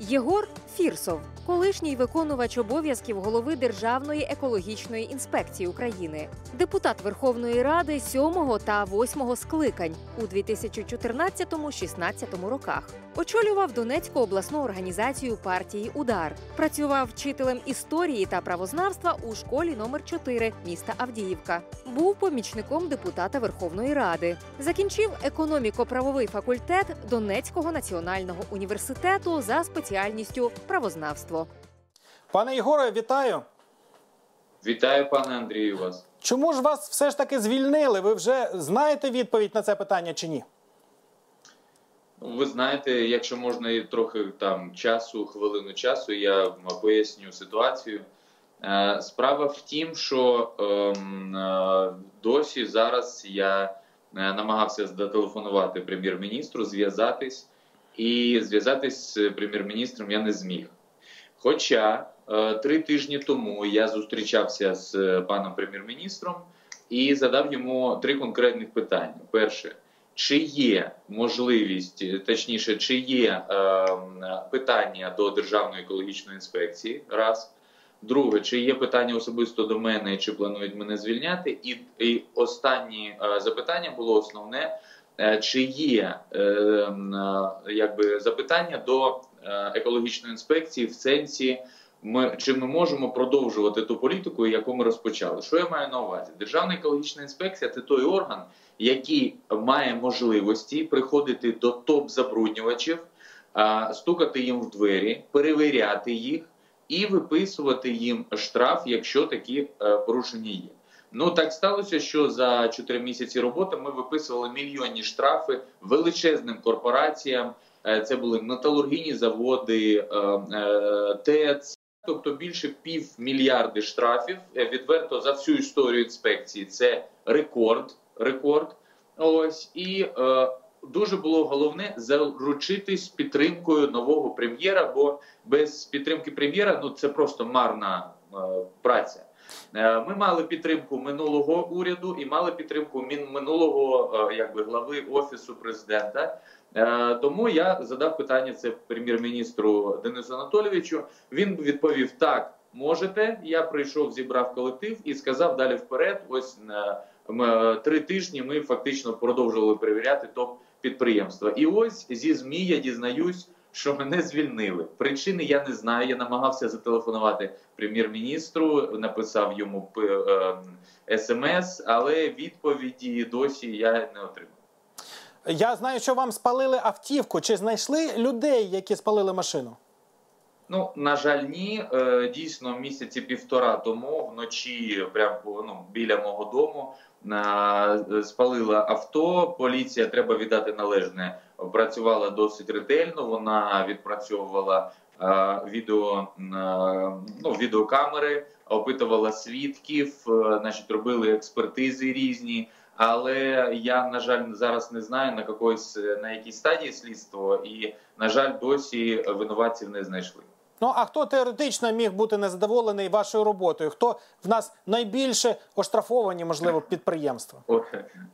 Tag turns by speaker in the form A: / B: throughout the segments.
A: Єгор Фірсов, колишній виконувач обов'язків голови Державної екологічної інспекції України, депутат Верховної Ради 7 та 8 скликань у 2014-16 роках. Очолював Донецьку обласну організацію партії Удар. Працював вчителем історії та правознавства у школі номер 4 міста Авдіївка. Був помічником депутата Верховної Ради. Закінчив економіко-правовий факультет Донецького національного університету за спеціальністю правознавство.
B: Пане Єгоре, вітаю.
C: Вітаю, пане Андрію, вас.
B: Чому ж вас все ж таки звільнили? Ви вже знаєте відповідь на це питання чи ні?
C: Ну, Ви знаєте, якщо можна трохи там часу, хвилину часу, я поясню ситуацію. Е, Справа в тім, що ем, е, досі зараз я е, намагався зателефонувати прем'єр-міністру, зв'язатись, і зв'язатись з прем'єр-міністром я не зміг. Хоча е, три тижні тому я зустрічався з е, паном прем'єр-міністром і задав йому три конкретних питання. Перше, чи є можливість, е, точніше, чи є питання до Державної екологічної інспекції? Раз. Друге, чи є питання особисто до мене, чи планують мене звільняти? І, і останнє запитання було основне: чи є е, якби запитання до екологічної інспекції в сенсі, ми чи ми можемо продовжувати ту політику, яку ми розпочали? Що я маю на увазі? Державна екологічна інспекція це той орган, який має можливості приходити до топ-забруднювачів, стукати їм в двері, перевіряти їх і виписувати їм штраф, якщо такі е, порушення є. Ну так сталося, що за 4 місяці роботи ми виписували мільйонні штрафи величезним корпораціям. Е, Це були металургійні заводи, е, е, ТЕЦ, тобто більше пів мільярди штрафів. Відверто за всю історію інспекції це рекорд. Рекорд. Ось і е, дуже було головне заручитись підтримкою нового прем'єра, бо без підтримки прем'єра ну це просто марна е, праця. Е, Ми мали підтримку минулого уряду і мали підтримку мін- минулого е, якби глави офісу президента. Е, Тому я задав питання це прем'єр-міністру Денису Анатолійовичу. Він відповів: так, можете. Я прийшов, зібрав колектив і сказав далі вперед. Ось на три тижні ми фактично продовжували перевіряти топ підприємства. І ось зі змі я дізнаюсь, що мене звільнили. Причини я не знаю. Я намагався зателефонувати прем'єр-міністру, написав йому е, смс, але відповіді досі я не отримав.
B: Я знаю, що вам спалили автівку. Чи знайшли людей, які спалили машину?
C: Ну, на жаль, ні. Е, Дійсно, місяці півтора тому вночі, прямо ну, біля мого дому, спалила авто. Поліція треба віддати належне. Працювала досить ретельно. Вона відпрацьовувала е, відео, е, ну, відеокамери, опитувала свідків, е, значить, робили експертизи різні. Але я на жаль зараз не знаю на якоїсь на якій стадії слідство, і на жаль, досі винуватців не знайшли.
B: Ну а хто теоретично міг бути незадоволений вашою роботою? Хто в нас найбільше оштрафовані, можливо, підприємства?
C: О,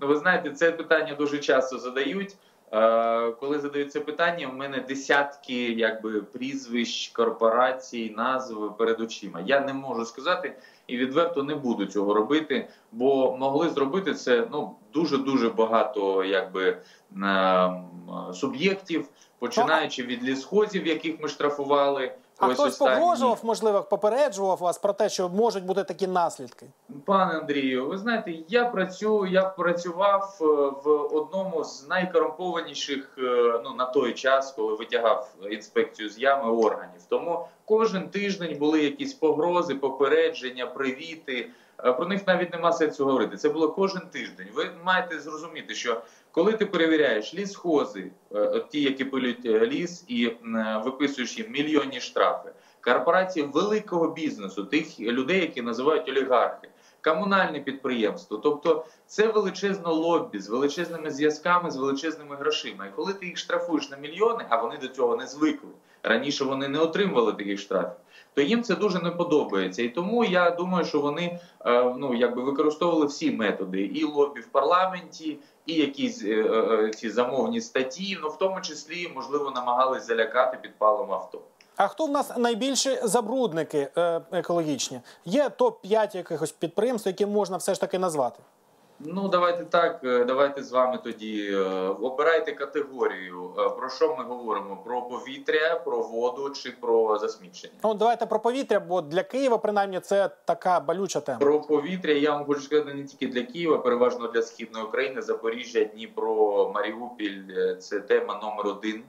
C: ну ви знаєте, це питання дуже часто задають. Е, Коли задаються питання, в мене десятки якби прізвищ, корпорацій, назв перед очима. Я не можу сказати і відверто не буду цього робити, бо могли зробити це ну дуже дуже багато, якби ем, суб'єктів, починаючи від лісхозів, яких ми штрафували.
B: А
C: Ось
B: хтось
C: останні.
B: погрожував, можливо, попереджував вас про те, що можуть бути такі наслідки.
C: Пане Андрію, ви знаєте, я працюю, я працював е, в одному з найкорумпованіших е, ну на той час, коли витягав інспекцію з ями органів. Тому кожен тиждень були якісь погрози, попередження, привіти. Е, Про них навіть нема сенсу говорити. Це було кожен тиждень. Ви маєте зрозуміти, що коли ти перевіряєш лісхози, е, ті, які пилють е, ліс, і е, виписуєш їм мільйонні штрафи, корпорації великого бізнесу, тих людей, які називають олігархи, комунальне підприємство. Тобто це величезне лоббі з величезними зв'язками, з величезними грошима. І коли ти їх штрафуєш на мільйони, а вони до цього не звикли. Раніше вони не отримували таких штрафів. То їм це дуже не подобається, і тому я думаю, що вони ну якби використовували всі методи, і лобі в парламенті, і якісь е, е, ці замовні статті, ну в тому числі можливо намагались залякати підпалом авто.
B: А хто в нас найбільші забрудники е, екологічні? Є топ 5 якихось підприємств, які можна все ж таки назвати.
C: Ну, давайте так. е, Давайте з вами тоді е, обирайте категорію. Е, Про що ми говоримо? Про повітря, про воду чи про засмічення?
B: Ну давайте про повітря, бо для Києва принаймні це така болюча тема.
C: Про повітря я вам хочу сказати не тільки для Києва, переважно для східної України, Запоріжжя, Дніпро, Маріуполь е, це тема номер один.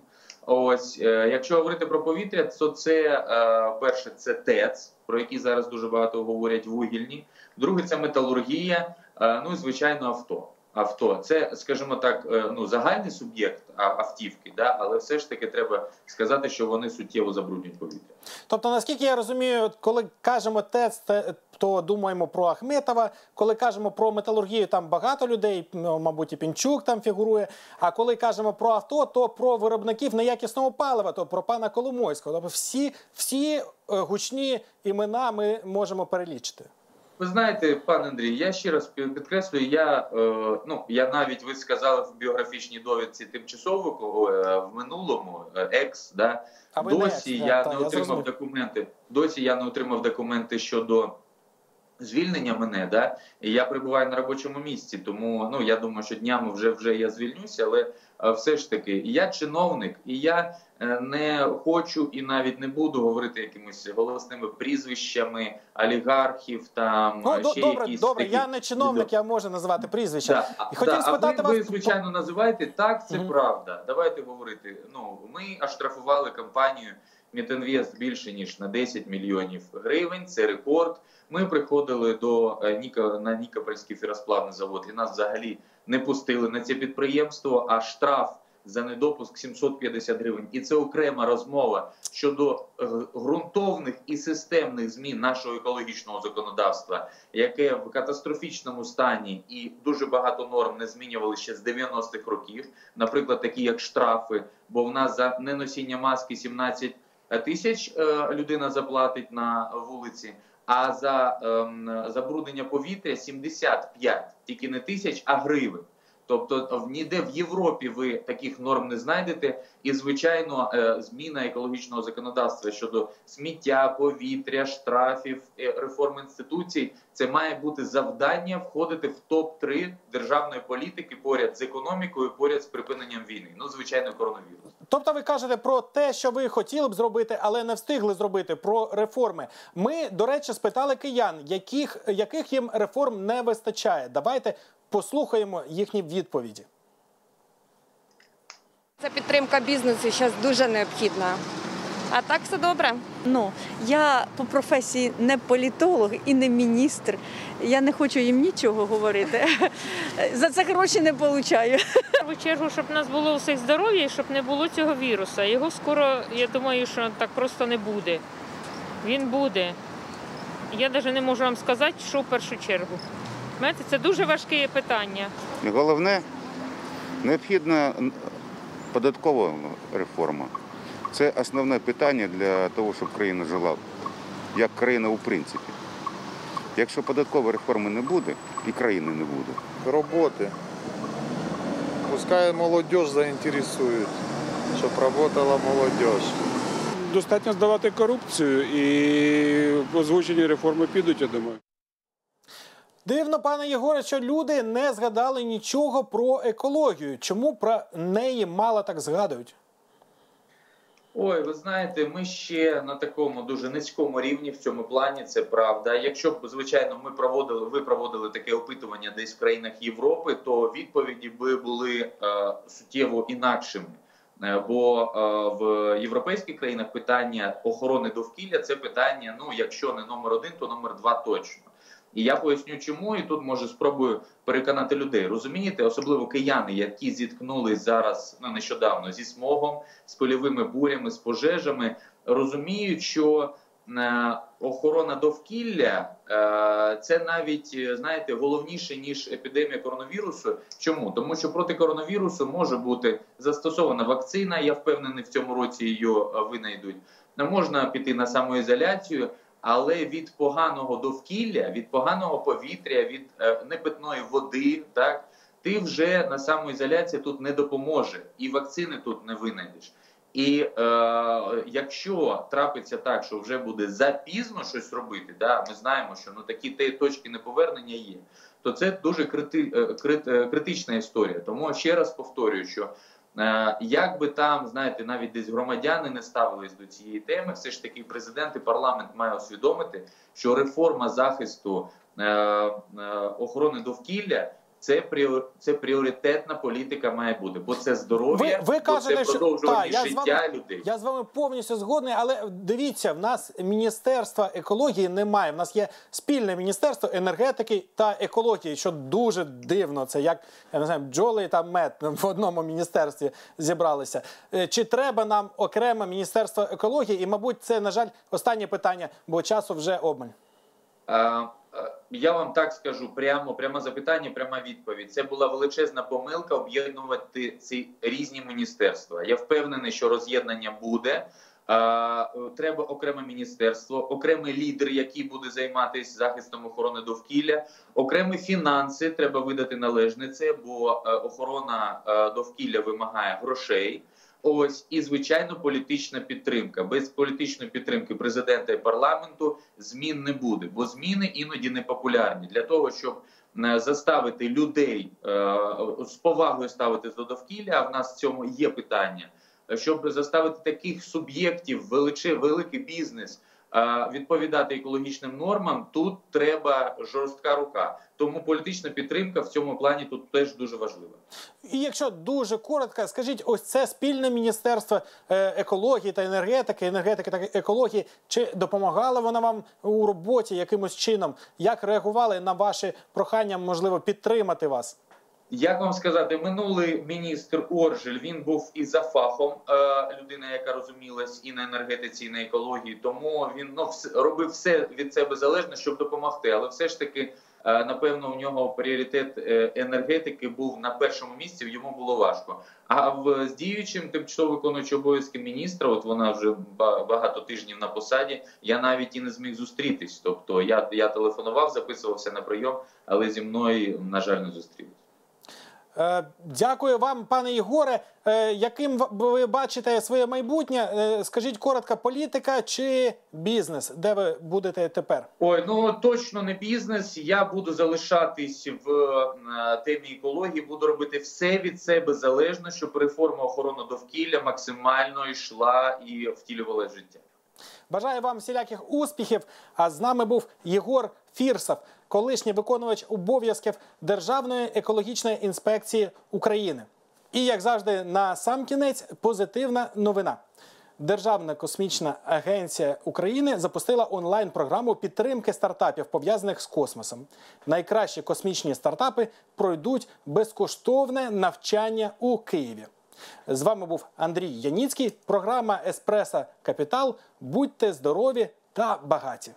C: Ось якщо говорити про повітря, то це перше це ТЕЦ, про які зараз дуже багато говорять вугільні. Друге це металургія. Е, Ну і звичайно, авто. Авто це, скажімо так, е, ну загальний суб'єкт автівки, да, але все ж таки треба сказати, що вони суттєво забруднюють повітря.
B: Тобто, наскільки я розумію, коли кажемо ТЕЦ, те- то думаємо про Ахметова. Коли кажемо про металургію, там багато людей, ну, мабуть, і Пінчук там фігурує. А коли кажемо про авто, то про виробників неякісного палива, то про пана Коломойського. Тобто всі, всі е, гучні імена ми можемо перелічити.
C: Ви знаєте, пан Андрій, я ще раз підкреслюю, я е, ну я навіть ви сказали в біографічній довідці тимчасово е, в минулому е, екс, да
B: А досі не екс,
C: я
B: та,
C: не
B: я
C: отримав документи. Досі я не отримав документи щодо звільнення мене. Да, і я перебуваю на робочому місці. Тому ну я думаю, що днями вже вже я звільнюся, але е, все ж таки я чиновник, і я е, не хочу і навіть не буду говорити якимись голосними прізвищами олігархів. Там
B: Ну
C: ще
B: добре,
C: якісь
B: добре.
C: такі
B: Я не чиновник, я можу називати прізвища.
C: Да,
B: І хотів
C: да,
B: спитати
C: а ви,
B: вас-
C: ви, звичайно, називаєте так, це
B: Мгм.
C: правда. Давайте говорити. Ну, ми оштрафували компанію Мітинвест більше ніж на 10 мільйонів гривень. Це рекорд. Ми приходили до е, Ніка на Нікопольський феросплавний завод, і нас взагалі не пустили на це підприємство. А штраф за недопуск 750 гривень. І це окрема розмова щодо е, ґрунтовних і системних змін нашого екологічного законодавства, яке в катастрофічному стані і дуже багато норм не змінювали ще з 90-х років. Наприклад, такі як штрафи, бо в нас за неносіння маски 17 тисяч е, людина заплатить на вулиці. А за ем, забруднення повітря 75, тільки не тисяч, а гривень. Тобто ніде в Європі ви таких норм не знайдете. І звичайно, е, зміна екологічного законодавства щодо сміття, повітря, штрафів, е, реформ інституцій це має бути завдання входити в топ 3 державної політики поряд з економікою, поряд з припиненням війни. Ну звичайно, коронавірус.
B: Тобто ви кажете про те, що ви хотіли б зробити, але не встигли зробити про реформи. Ми, до речі, спитали киян, яких, яких їм реформ не вистачає. Давайте послухаємо їхні відповіді.
D: Ця підтримка бізнесу зараз дуже необхідна. А так все добре.
E: Ну, я по професії не політолог і не міністр. Я не хочу їм нічого говорити. За це гроші не получаю.
F: В першу чергу, щоб в нас було у всіх здоров'я і щоб не було цього віруса. Його скоро, я думаю, що так просто не буде. Він буде. Я навіть не можу вам сказати, що в першу чергу. Знаєте, це дуже важке питання.
G: Головне, необхідна податкова реформа. Це основне питання для того, щоб країна жила як країна у принципі. Якщо податкової реформи не буде, і країни не буде.
H: роботи. Пускай молодь заінтересують, щоб працювала молодь.
I: Достатньо здавати корупцію і озвучені реформи підуть, я думаю.
B: Дивно, пане Єгоре, що люди не згадали нічого про екологію. Чому про неї мало так згадують?
C: Ой, ви знаєте, ми ще на такому дуже низькому рівні в цьому плані. Це правда. Якщо б звичайно ми проводили, ви проводили таке опитування десь в країнах Європи, то відповіді би були е, суттєво інакшими. Е, Бо е, в європейських країнах питання охорони довкілля це питання. Ну, якщо не номер один, то номер два точно. І я поясню, чому і тут може спробую переконати людей. Розумієте, особливо кияни, які зіткнулись зараз ну, нещодавно зі смогом, з польовими бурями, з пожежами, розуміють, що е, охорона довкілля е, це навіть знаєте головніше ніж епідемія коронавірусу. Чому? Тому що проти коронавірусу може бути застосована вакцина. Я впевнений, в цьому році її е, винайдуть. Не можна піти на самоізоляцію. Але від поганого довкілля, від поганого повітря, від е, непитної води, так ти вже на самоізоляції тут не допоможе, і вакцини тут не винайдеш. І е, якщо трапиться так, що вже буде запізно щось робити, да, ми знаємо, що ну такі те точки неповернення є, то це дуже крити, е, крит, е, критична історія. Тому ще раз повторюю, що як би там, знаєте, навіть десь громадяни не ставились до цієї теми, все ж таки президент і парламент має усвідомити, що реформа захисту е, е, охорони довкілля. Це пріор... це пріоритетна політика має бути, бо це здоров'я,
B: Ви- ви
C: бо
B: кажете, що- та, я з
C: життя
B: вами-
C: людей.
B: Я з вами повністю згодний, але дивіться, в нас міністерства екології немає. В нас є спільне міністерство енергетики та екології, що дуже дивно. Це як я не знаю, бджоли та мед в одному міністерстві зібралися. Е, Чи треба нам окреме міністерство екології? І, мабуть, це на жаль останнє питання, бо часу вже обмаль.
C: А, Я вам так скажу прямо, пряме запитання, пряма відповідь. Це була величезна помилка об'єднувати ці різні міністерства. Я впевнений, що роз'єднання буде. Е, Треба окреме міністерство, окремий лідер, який буде займатися захистом охорони довкілля, окремі фінанси. Треба видати належне це, бо е, охорона е, довкілля вимагає грошей. Ось і звичайно політична підтримка. Без політичної підтримки президента і парламенту змін не буде, бо зміни іноді непопулярні для того, щоб е, заставити людей е, з повагою ставитись до довкілля. А в нас в цьому є питання, щоб заставити таких суб'єктів, величе, великий бізнес. Відповідати екологічним нормам тут треба жорстка рука. Тому політична підтримка в цьому плані тут теж дуже важлива.
B: І якщо дуже коротко, скажіть, ось це спільне міністерство е, екології та енергетики, енергетики та екології. Чи допомагала вона вам у роботі якимось чином? Як реагували на ваші прохання, можливо, підтримати вас?
C: Як вам сказати, минулий міністр Оржель він був і за фахом е, людина, яка розумілась і на енергетиці, і на екології. Тому він ну вс- робив все від себе залежне, щоб допомогти. Але все ж таки, е, напевно, у нього пріоритет е, енергетики був на першому місці. Йому було важко. А в з діючим тимчасово виконуючим обов'язки міністра, от вона вже ба- багато тижнів на посаді. Я навіть і не зміг зустрітись. Тобто я, я телефонував, записувався на прийом, але зі мною на жаль не зустрілись.
B: Е, Дякую вам, пане Єгоре. Е, Яким ви бачите своє майбутнє? Е, Скажіть коротко, політика чи бізнес? Де ви будете тепер?
C: Ой, ну точно не бізнес. Я буду залишатись в темі екології, буду робити все від себе залежно, щоб реформа охорони довкілля максимально йшла і втілювала життя.
B: Бажаю вам всіляких успіхів. А з нами був Єгор Фірсов, колишній виконувач обов'язків Державної екологічної інспекції України. І як завжди, на сам кінець позитивна новина. Державна космічна агенція України запустила онлайн-програму підтримки стартапів, пов'язаних з космосом. Найкращі космічні стартапи пройдуть безкоштовне навчання у Києві. З вами був Андрій Яніцький. Програма Еспреса Капітал. Будьте здорові та багаті.